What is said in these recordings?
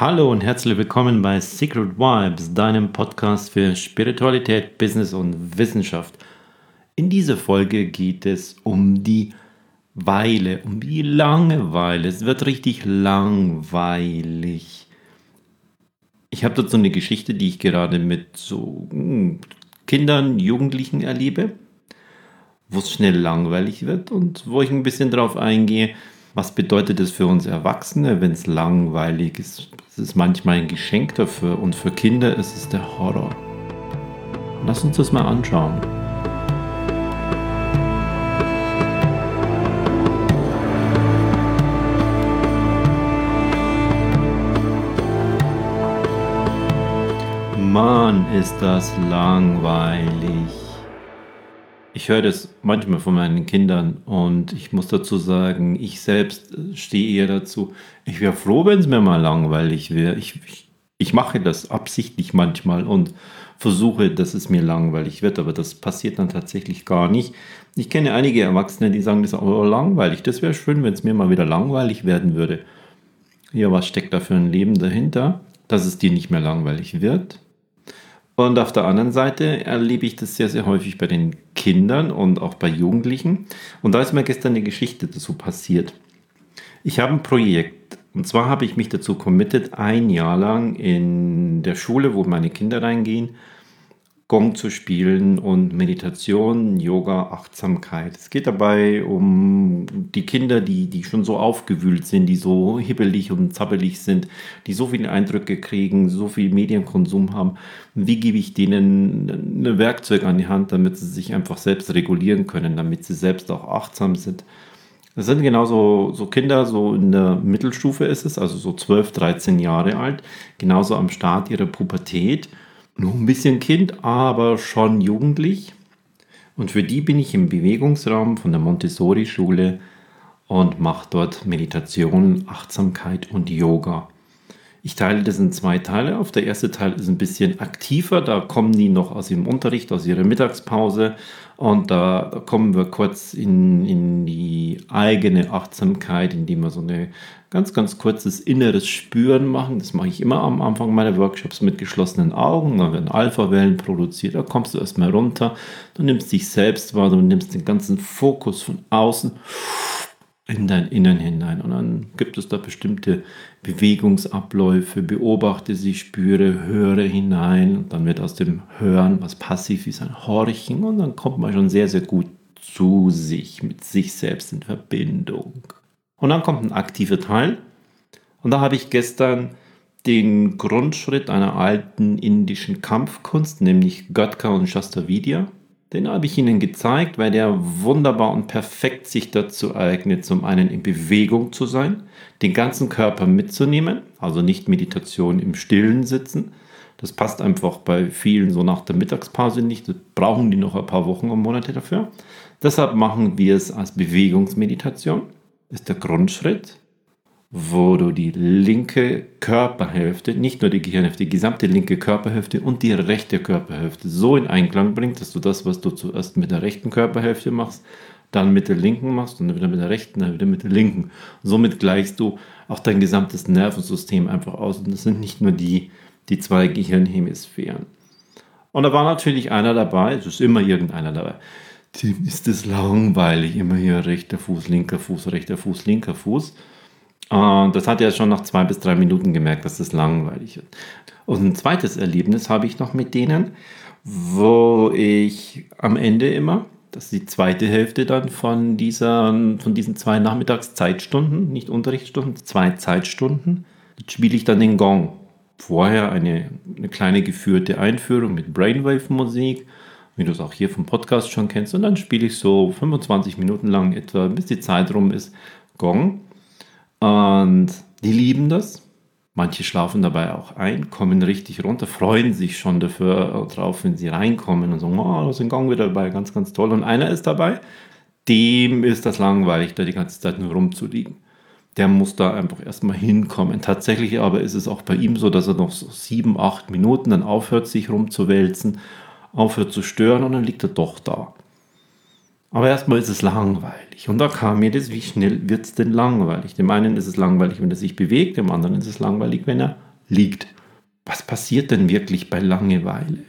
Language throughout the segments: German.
Hallo und herzlich willkommen bei Secret Vibes, deinem Podcast für Spiritualität, Business und Wissenschaft. In dieser Folge geht es um die Weile, um die Langeweile. Es wird richtig langweilig. Ich habe dazu eine Geschichte, die ich gerade mit so hm, Kindern, Jugendlichen erlebe, wo es schnell langweilig wird und wo ich ein bisschen darauf eingehe, was bedeutet es für uns Erwachsene, wenn es langweilig ist? Es ist manchmal ein Geschenk dafür und für Kinder ist es der Horror. Lass uns das mal anschauen. Mann, ist das langweilig. Ich höre das manchmal von meinen Kindern und ich muss dazu sagen, ich selbst stehe eher dazu. Ich wäre froh, wenn es mir mal langweilig wäre. Ich, ich, ich, mache das absichtlich manchmal und versuche, dass es mir langweilig wird, aber das passiert dann tatsächlich gar nicht. Ich kenne einige Erwachsene, die sagen, das ist oh, langweilig. Das wäre schön, wenn es mir mal wieder langweilig werden würde. Ja, was steckt da für ein Leben dahinter, dass es dir nicht mehr langweilig wird? Und auf der anderen Seite erlebe ich das sehr, sehr häufig bei den Kindern und auch bei Jugendlichen. Und da ist mir gestern eine Geschichte dazu passiert. Ich habe ein Projekt. Und zwar habe ich mich dazu committed, ein Jahr lang in der Schule, wo meine Kinder reingehen, Gong zu spielen und Meditation, Yoga, Achtsamkeit. Es geht dabei um die Kinder, die, die schon so aufgewühlt sind, die so hibbelig und zappelig sind, die so viele Eindrücke kriegen, so viel Medienkonsum haben. Wie gebe ich denen ein Werkzeug an die Hand, damit sie sich einfach selbst regulieren können, damit sie selbst auch achtsam sind? Das sind genauso so Kinder, so in der Mittelstufe ist es, also so 12, 13 Jahre alt, genauso am Start ihrer Pubertät noch ein bisschen Kind, aber schon jugendlich. Und für die bin ich im Bewegungsraum von der Montessori-Schule und mache dort Meditation, Achtsamkeit und Yoga. Ich teile das in zwei Teile. Auf der erste Teil ist ein bisschen aktiver. Da kommen die noch aus ihrem Unterricht, aus ihrer Mittagspause. Und da kommen wir kurz in, in die eigene Achtsamkeit, indem wir so ein ganz, ganz kurzes inneres Spüren machen. Das mache ich immer am Anfang meiner Workshops mit geschlossenen Augen. Da werden Alpha-Wellen produziert. Da kommst du erstmal runter. Du nimmst dich selbst wahr. Du nimmst den ganzen Fokus von außen in dein Innern hinein. Und dann gibt es da bestimmte Bewegungsabläufe, beobachte sie, spüre, höre hinein. Und dann wird aus dem Hören, was passiv ist, ein Horchen. Und dann kommt man schon sehr, sehr gut zu sich, mit sich selbst in Verbindung. Und dann kommt ein aktiver Teil. Und da habe ich gestern den Grundschritt einer alten indischen Kampfkunst, nämlich Gatka und Shastavidya, den habe ich Ihnen gezeigt, weil der wunderbar und perfekt sich dazu eignet, zum einen in Bewegung zu sein, den ganzen Körper mitzunehmen, also nicht Meditation im Stillen sitzen. Das passt einfach bei vielen so nach der Mittagspause nicht. Das brauchen die noch ein paar Wochen und Monate dafür. Deshalb machen wir es als Bewegungsmeditation. Das ist der Grundschritt wo du die linke Körperhälfte, nicht nur die Gehirnhälfte, die gesamte linke Körperhälfte und die rechte Körperhälfte so in Einklang bringst, dass du das, was du zuerst mit der rechten Körperhälfte machst, dann mit der linken machst und dann wieder mit der rechten, dann wieder mit der linken. somit gleichst du auch dein gesamtes Nervensystem einfach aus. Und das sind nicht nur die, die zwei Gehirnhemisphären. Und da war natürlich einer dabei, es ist immer irgendeiner dabei. Dem ist es langweilig, immer hier rechter Fuß, linker Fuß, rechter Fuß, linker Fuß. Und das hat er schon nach zwei bis drei Minuten gemerkt, dass das langweilig wird. Und ein zweites Erlebnis habe ich noch mit denen, wo ich am Ende immer, das ist die zweite Hälfte dann von, dieser, von diesen zwei Nachmittagszeitstunden, nicht Unterrichtsstunden, zwei Zeitstunden, spiele ich dann den Gong. Vorher eine, eine kleine geführte Einführung mit Brainwave-Musik, wie du es auch hier vom Podcast schon kennst. Und dann spiele ich so 25 Minuten lang etwa, bis die Zeit rum ist, Gong. Und die lieben das. Manche schlafen dabei auch ein, kommen richtig runter, freuen sich schon dafür drauf, wenn sie reinkommen und sagen, oh, da ein Gang wieder dabei, ganz, ganz toll. Und einer ist dabei, dem ist das langweilig, da die ganze Zeit nur rumzuliegen. Der muss da einfach erstmal hinkommen. Tatsächlich aber ist es auch bei ihm so, dass er noch so sieben, acht Minuten dann aufhört, sich rumzuwälzen, aufhört zu stören und dann liegt er doch da. Aber erstmal ist es langweilig. Und da kam mir das, wie schnell wird es denn langweilig? Dem einen ist es langweilig, wenn er sich bewegt, dem anderen ist es langweilig, wenn er liegt. Was passiert denn wirklich bei Langeweile?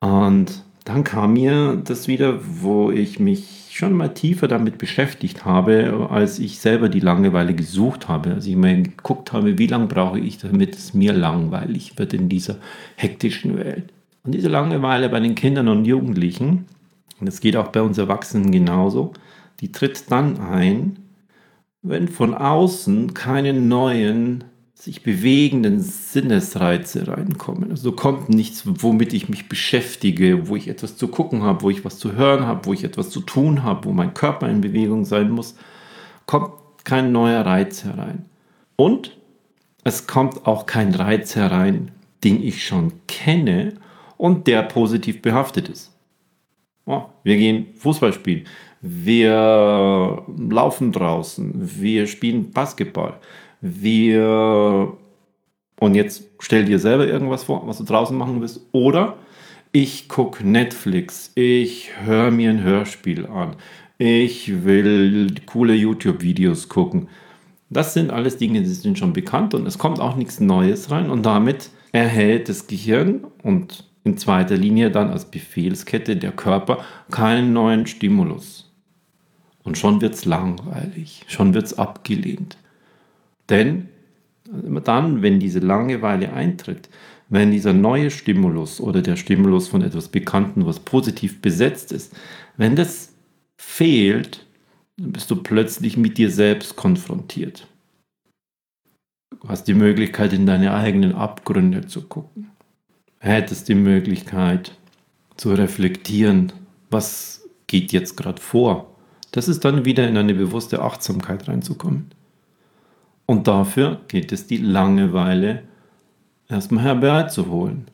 Und dann kam mir das wieder, wo ich mich schon mal tiefer damit beschäftigt habe, als ich selber die Langeweile gesucht habe. Als ich mal geguckt habe, wie lange brauche ich, damit es mir langweilig wird in dieser hektischen Welt. Und diese Langeweile bei den Kindern und Jugendlichen, und es geht auch bei uns Erwachsenen genauso, die tritt dann ein, wenn von außen keine neuen sich bewegenden Sinnesreize reinkommen. Also kommt nichts, womit ich mich beschäftige, wo ich etwas zu gucken habe, wo ich was zu hören habe, wo ich etwas zu tun habe, wo mein Körper in Bewegung sein muss, kommt kein neuer Reiz herein. Und es kommt auch kein Reiz herein, den ich schon kenne und der positiv behaftet ist. Oh, wir gehen Fußball spielen, wir laufen draußen, wir spielen Basketball, wir und jetzt stell dir selber irgendwas vor, was du draußen machen willst. Oder ich gucke Netflix, ich höre mir ein Hörspiel an, ich will coole YouTube-Videos gucken. Das sind alles Dinge, die sind schon bekannt und es kommt auch nichts Neues rein. Und damit erhält das Gehirn und in zweiter Linie dann als Befehlskette der Körper keinen neuen Stimulus. Und schon wird es langweilig, schon wird es abgelehnt. Denn immer dann, wenn diese Langeweile eintritt, wenn dieser neue Stimulus oder der Stimulus von etwas Bekannten, was positiv besetzt ist, wenn das fehlt, dann bist du plötzlich mit dir selbst konfrontiert. Du hast die Möglichkeit, in deine eigenen Abgründe zu gucken. Hättest die Möglichkeit zu reflektieren, was geht jetzt gerade vor. Das ist dann wieder in eine bewusste Achtsamkeit reinzukommen. Und dafür geht es, die Langeweile erstmal herbeizuholen.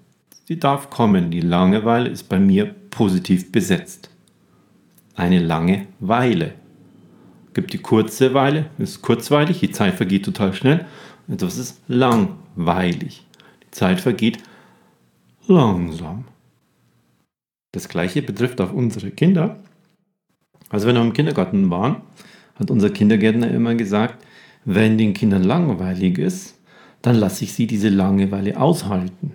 Sie darf kommen. Die Langeweile ist bei mir positiv besetzt. Eine lange Weile. Gibt die kurze Weile, ist kurzweilig, die Zeit vergeht total schnell. Etwas ist langweilig. Die Zeit vergeht langsam. Das gleiche betrifft auch unsere Kinder. Als wir noch im Kindergarten waren, hat unser Kindergärtner immer gesagt, wenn den Kindern langweilig ist, dann lasse ich sie diese Langeweile aushalten.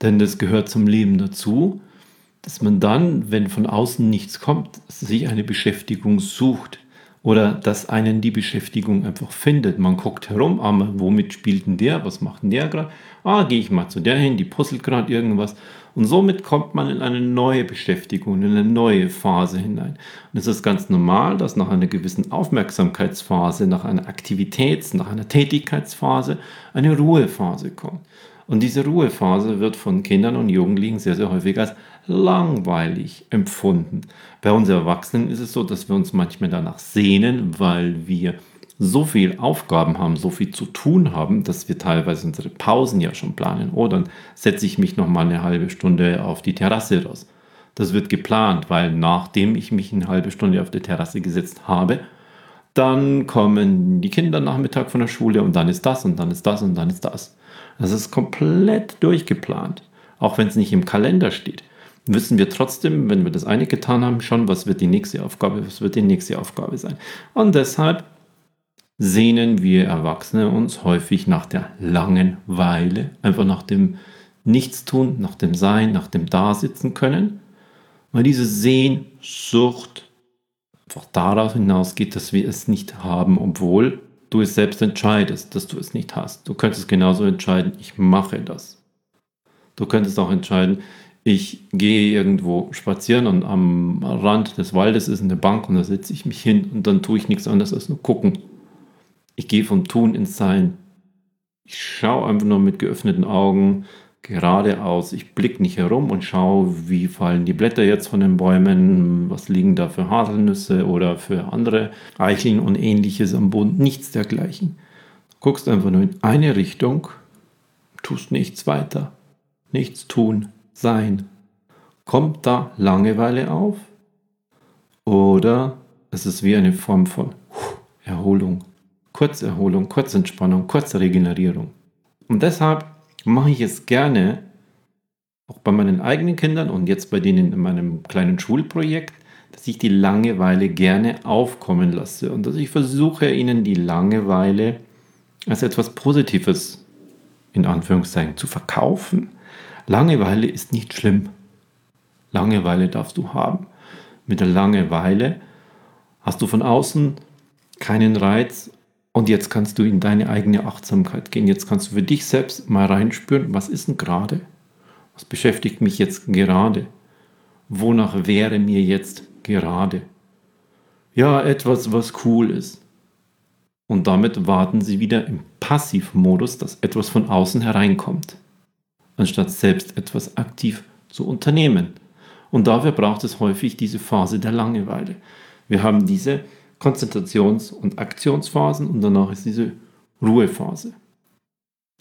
Denn das gehört zum Leben dazu, dass man dann, wenn von außen nichts kommt, sich eine Beschäftigung sucht oder dass einen die Beschäftigung einfach findet. Man guckt herum, ah, womit spielt denn der, was macht denn der gerade? Ah, gehe ich mal zu der hin, die puzzelt gerade irgendwas und somit kommt man in eine neue Beschäftigung, in eine neue Phase hinein. Und es ist ganz normal, dass nach einer gewissen Aufmerksamkeitsphase, nach einer Aktivitäts-, nach einer Tätigkeitsphase eine Ruhephase kommt. Und diese Ruhephase wird von Kindern und Jugendlichen sehr, sehr häufig als langweilig empfunden. Bei uns Erwachsenen ist es so, dass wir uns manchmal danach sehnen, weil wir so viel Aufgaben haben, so viel zu tun haben, dass wir teilweise unsere Pausen ja schon planen. Oh, dann setze ich mich noch mal eine halbe Stunde auf die Terrasse raus. Das wird geplant, weil nachdem ich mich eine halbe Stunde auf die Terrasse gesetzt habe, dann kommen die Kinder Nachmittag von der Schule und dann ist das und dann ist das und dann ist das. Das ist komplett durchgeplant. Auch wenn es nicht im Kalender steht, wissen wir trotzdem, wenn wir das eine getan haben, schon, was wird die nächste Aufgabe, was wird die nächste Aufgabe sein. Und deshalb sehnen wir Erwachsene uns häufig nach der langen Weile, einfach nach dem Nichtstun, nach dem Sein, nach dem Dasitzen können, weil diese Sehnsucht einfach darauf hinausgeht, dass wir es nicht haben, obwohl du es selbst entscheidest, dass du es nicht hast. Du könntest genauso entscheiden, ich mache das. Du könntest auch entscheiden, ich gehe irgendwo spazieren und am Rand des Waldes ist eine Bank und da setze ich mich hin und dann tue ich nichts anderes als nur gucken ich gehe vom Tun ins Sein. Ich schaue einfach nur mit geöffneten Augen geradeaus. Ich blicke nicht herum und schaue, wie fallen die Blätter jetzt von den Bäumen, was liegen da für Haselnüsse oder für andere Eicheln und ähnliches am Boden. Nichts dergleichen. Du guckst einfach nur in eine Richtung, tust nichts weiter. Nichts tun, sein. Kommt da Langeweile auf? Oder ist es wie eine Form von Erholung, Kurzerholung, Kurzentspannung, kurze Regenerierung. Und deshalb mache ich es gerne, auch bei meinen eigenen Kindern und jetzt bei denen in meinem kleinen Schulprojekt, dass ich die Langeweile gerne aufkommen lasse und dass ich versuche, ihnen die Langeweile als etwas Positives in Anführungszeichen zu verkaufen. Langeweile ist nicht schlimm. Langeweile darfst du haben. Mit der Langeweile hast du von außen keinen Reiz und jetzt kannst du in deine eigene Achtsamkeit gehen. Jetzt kannst du für dich selbst mal reinspüren, was ist denn gerade? Was beschäftigt mich jetzt gerade? Wonach wäre mir jetzt gerade? Ja, etwas, was cool ist. Und damit warten sie wieder im Passivmodus, dass etwas von außen hereinkommt, anstatt selbst etwas aktiv zu unternehmen. Und dafür braucht es häufig diese Phase der Langeweile. Wir haben diese Konzentrations- und Aktionsphasen und danach ist diese Ruhephase.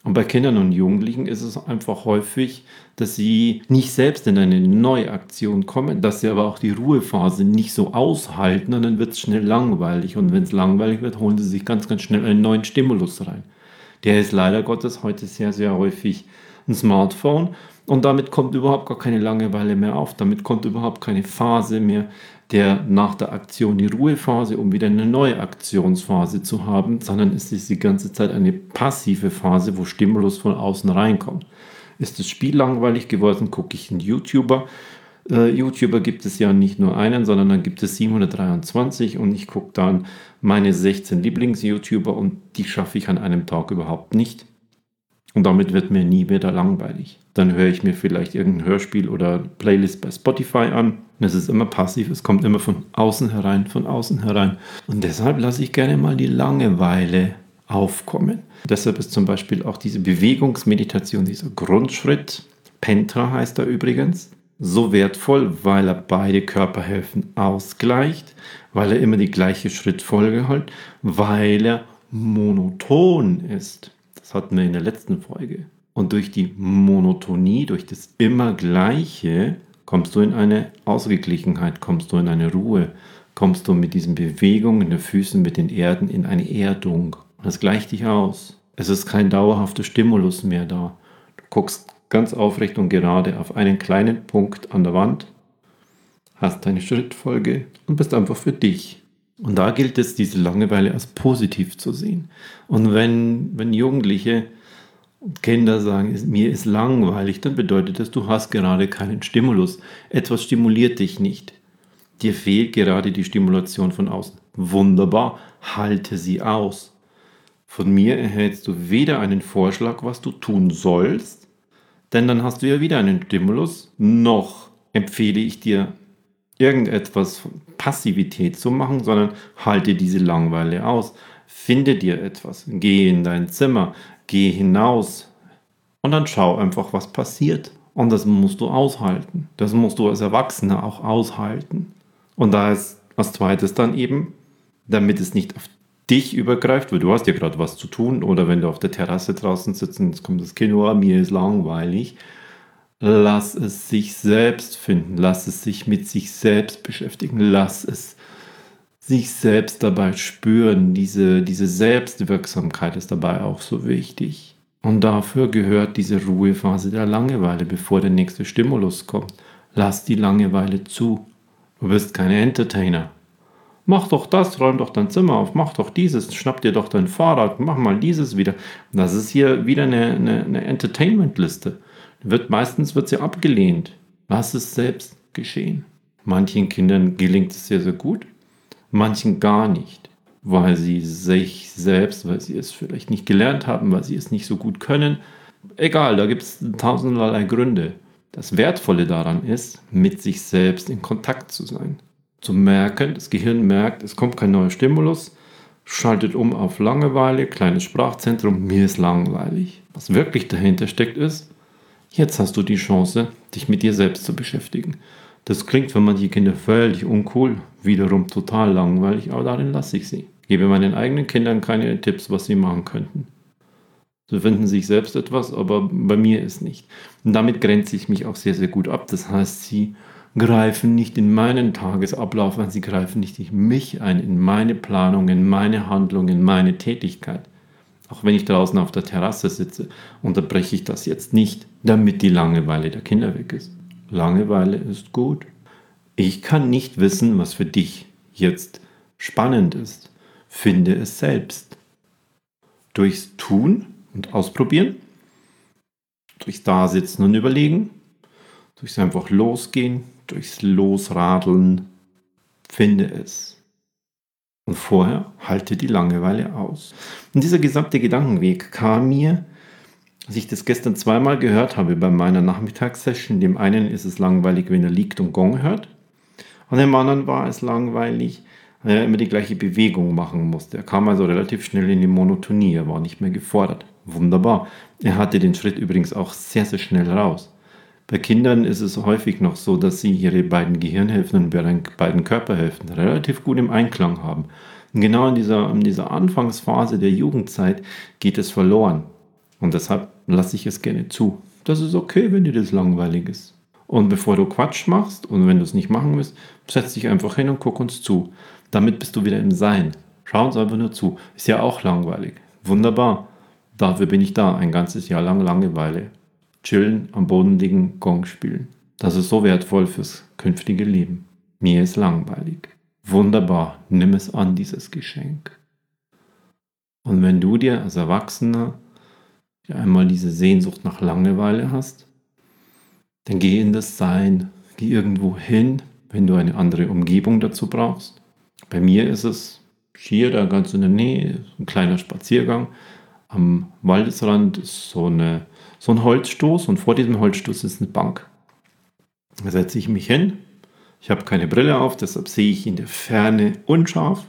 Und bei Kindern und Jugendlichen ist es einfach häufig, dass sie nicht selbst in eine Neuaktion kommen, dass sie aber auch die Ruhephase nicht so aushalten und dann wird es schnell langweilig. Und wenn es langweilig wird, holen sie sich ganz, ganz schnell einen neuen Stimulus rein. Der ist leider Gottes heute sehr, sehr häufig ein Smartphone und damit kommt überhaupt gar keine Langeweile mehr auf. Damit kommt überhaupt keine Phase mehr der nach der Aktion die Ruhephase, um wieder eine neue Aktionsphase zu haben, sondern es ist die ganze Zeit eine passive Phase, wo Stimulus von außen reinkommt. Ist das Spiel langweilig geworden, gucke ich einen YouTuber. Äh, YouTuber gibt es ja nicht nur einen, sondern dann gibt es 723 und ich gucke dann meine 16 Lieblings-YouTuber und die schaffe ich an einem Tag überhaupt nicht. Und damit wird mir nie wieder langweilig. Dann höre ich mir vielleicht irgendein Hörspiel oder Playlist bei Spotify an. Es ist immer passiv, es kommt immer von außen herein, von außen herein. Und deshalb lasse ich gerne mal die Langeweile aufkommen. Deshalb ist zum Beispiel auch diese Bewegungsmeditation, dieser Grundschritt, Pentra heißt er übrigens, so wertvoll, weil er beide Körperhälften ausgleicht, weil er immer die gleiche Schrittfolge hat, weil er monoton ist. Das hatten wir in der letzten Folge. Und durch die Monotonie, durch das immer Gleiche, kommst du in eine Ausgeglichenheit, kommst du in eine Ruhe, kommst du mit diesen Bewegungen der Füßen mit den Erden in eine Erdung. Das gleicht dich aus. Es ist kein dauerhafter Stimulus mehr da. Du guckst ganz aufrecht und gerade auf einen kleinen Punkt an der Wand, hast deine Schrittfolge und bist einfach für dich. Und da gilt es, diese Langeweile als positiv zu sehen. Und wenn, wenn Jugendliche und Kinder sagen, mir ist langweilig, dann bedeutet das, du hast gerade keinen Stimulus. Etwas stimuliert dich nicht. Dir fehlt gerade die Stimulation von außen. Wunderbar, halte sie aus. Von mir erhältst du weder einen Vorschlag, was du tun sollst, denn dann hast du ja wieder einen Stimulus, noch empfehle ich dir irgendetwas Passivität zu machen, sondern halte diese Langweile aus. Finde dir etwas, geh in dein Zimmer, geh hinaus und dann schau einfach, was passiert. Und das musst du aushalten. Das musst du als Erwachsener auch aushalten. Und da ist als zweites dann eben, damit es nicht auf dich übergreift, weil du hast ja gerade was zu tun oder wenn du auf der Terrasse draußen sitzt und jetzt kommt das Kino, mir ist langweilig, Lass es sich selbst finden. Lass es sich mit sich selbst beschäftigen. Lass es sich selbst dabei spüren. Diese, diese Selbstwirksamkeit ist dabei auch so wichtig. Und dafür gehört diese Ruhephase der Langeweile, bevor der nächste Stimulus kommt. Lass die Langeweile zu. Du bist kein Entertainer. Mach doch das, räum doch dein Zimmer auf, mach doch dieses, schnapp dir doch dein Fahrrad, mach mal dieses wieder. Das ist hier wieder eine, eine, eine Entertainment-Liste wird meistens wird sie abgelehnt. Lass es selbst geschehen. Manchen Kindern gelingt es sehr, sehr gut, manchen gar nicht, weil sie sich selbst, weil sie es vielleicht nicht gelernt haben, weil sie es nicht so gut können. Egal, da gibt es tausenderlei Gründe. Das Wertvolle daran ist, mit sich selbst in Kontakt zu sein. Zu merken, das Gehirn merkt, es kommt kein neuer Stimulus, schaltet um auf Langeweile, kleines Sprachzentrum, mir ist langweilig. Was wirklich dahinter steckt ist, Jetzt hast du die Chance, dich mit dir selbst zu beschäftigen. Das klingt für manche Kinder völlig uncool, wiederum total langweilig, aber darin lasse ich sie. Gebe meinen eigenen Kindern keine Tipps, was sie machen könnten. Sie finden sich selbst etwas, aber bei mir ist nicht. Und damit grenze ich mich auch sehr, sehr gut ab. Das heißt, sie greifen nicht in meinen Tagesablauf ein, sie greifen nicht in mich ein, in meine Planung, in meine Handlung, in meine Tätigkeit. Auch wenn ich draußen auf der Terrasse sitze, unterbreche ich das jetzt nicht, damit die Langeweile der Kinder weg ist. Langeweile ist gut. Ich kann nicht wissen, was für dich jetzt spannend ist. Finde es selbst. Durchs Tun und Ausprobieren Durchs Dasitzen und Überlegen, durchs einfach Losgehen, durchs Losradeln. Finde es. Und vorher halte die Langeweile aus. Und dieser gesamte Gedankenweg kam mir, als ich das gestern zweimal gehört habe bei meiner Nachmittagssession. Dem einen ist es langweilig, wenn er liegt und Gong hört. Und dem anderen war es langweilig, weil er immer die gleiche Bewegung machen musste. Er kam also relativ schnell in die Monotonie, er war nicht mehr gefordert. Wunderbar. Er hatte den Schritt übrigens auch sehr, sehr schnell raus. Bei Kindern ist es häufig noch so, dass sie ihre beiden Gehirnhälften und ihre beiden Körperhälften relativ gut im Einklang haben. Und genau in dieser, in dieser Anfangsphase der Jugendzeit geht es verloren. Und deshalb lasse ich es gerne zu. Das ist okay, wenn dir das langweilig ist. Und bevor du Quatsch machst und wenn du es nicht machen willst, setz dich einfach hin und guck uns zu. Damit bist du wieder im Sein. Schau uns einfach nur zu. Ist ja auch langweilig. Wunderbar. Dafür bin ich da. Ein ganzes Jahr lang Langeweile chillen, am Boden liegen, Gong spielen. Das ist so wertvoll fürs künftige Leben. Mir ist langweilig. Wunderbar, nimm es an, dieses Geschenk. Und wenn du dir als Erwachsener einmal diese Sehnsucht nach Langeweile hast, dann geh in das Sein, geh irgendwo hin, wenn du eine andere Umgebung dazu brauchst. Bei mir ist es hier da ganz in der Nähe, ein kleiner Spaziergang. Am Waldesrand ist so eine so ein Holzstoß und vor diesem Holzstoß ist eine Bank. Da setze ich mich hin. Ich habe keine Brille auf, deshalb sehe ich in der Ferne unscharf.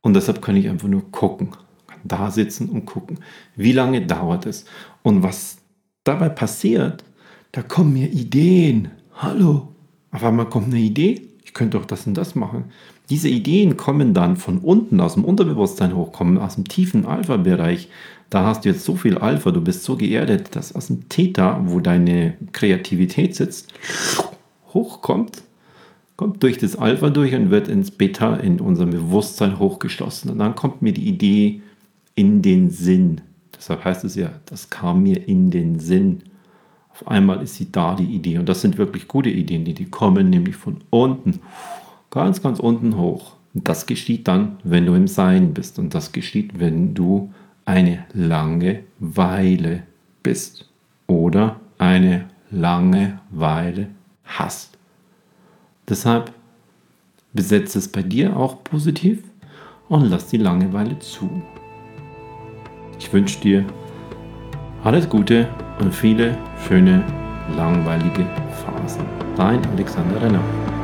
Und deshalb kann ich einfach nur gucken. Kann da sitzen und gucken. Wie lange dauert es? Und was dabei passiert, da kommen mir Ideen. Hallo. Auf einmal kommt eine Idee. Ich könnte doch das und das machen. Diese Ideen kommen dann von unten aus dem Unterbewusstsein hochkommen, aus dem tiefen Alpha-Bereich da hast du jetzt so viel Alpha, du bist so geerdet, dass aus dem Theta, wo deine Kreativität sitzt, hochkommt, kommt durch das Alpha durch und wird ins Beta, in unserem Bewusstsein hochgeschlossen. Und dann kommt mir die Idee in den Sinn. Deshalb heißt es ja, das kam mir in den Sinn. Auf einmal ist sie da, die Idee. Und das sind wirklich gute Ideen, die, die kommen nämlich von unten, ganz, ganz unten hoch. Das geschieht dann, wenn du im Sein bist. Und das geschieht, wenn du eine lange Weile bist oder eine lange Weile hast. Deshalb besetze es bei dir auch positiv und lass die Langeweile zu. Ich wünsche dir alles Gute und viele schöne, langweilige Phasen. Dein Alexander Renner.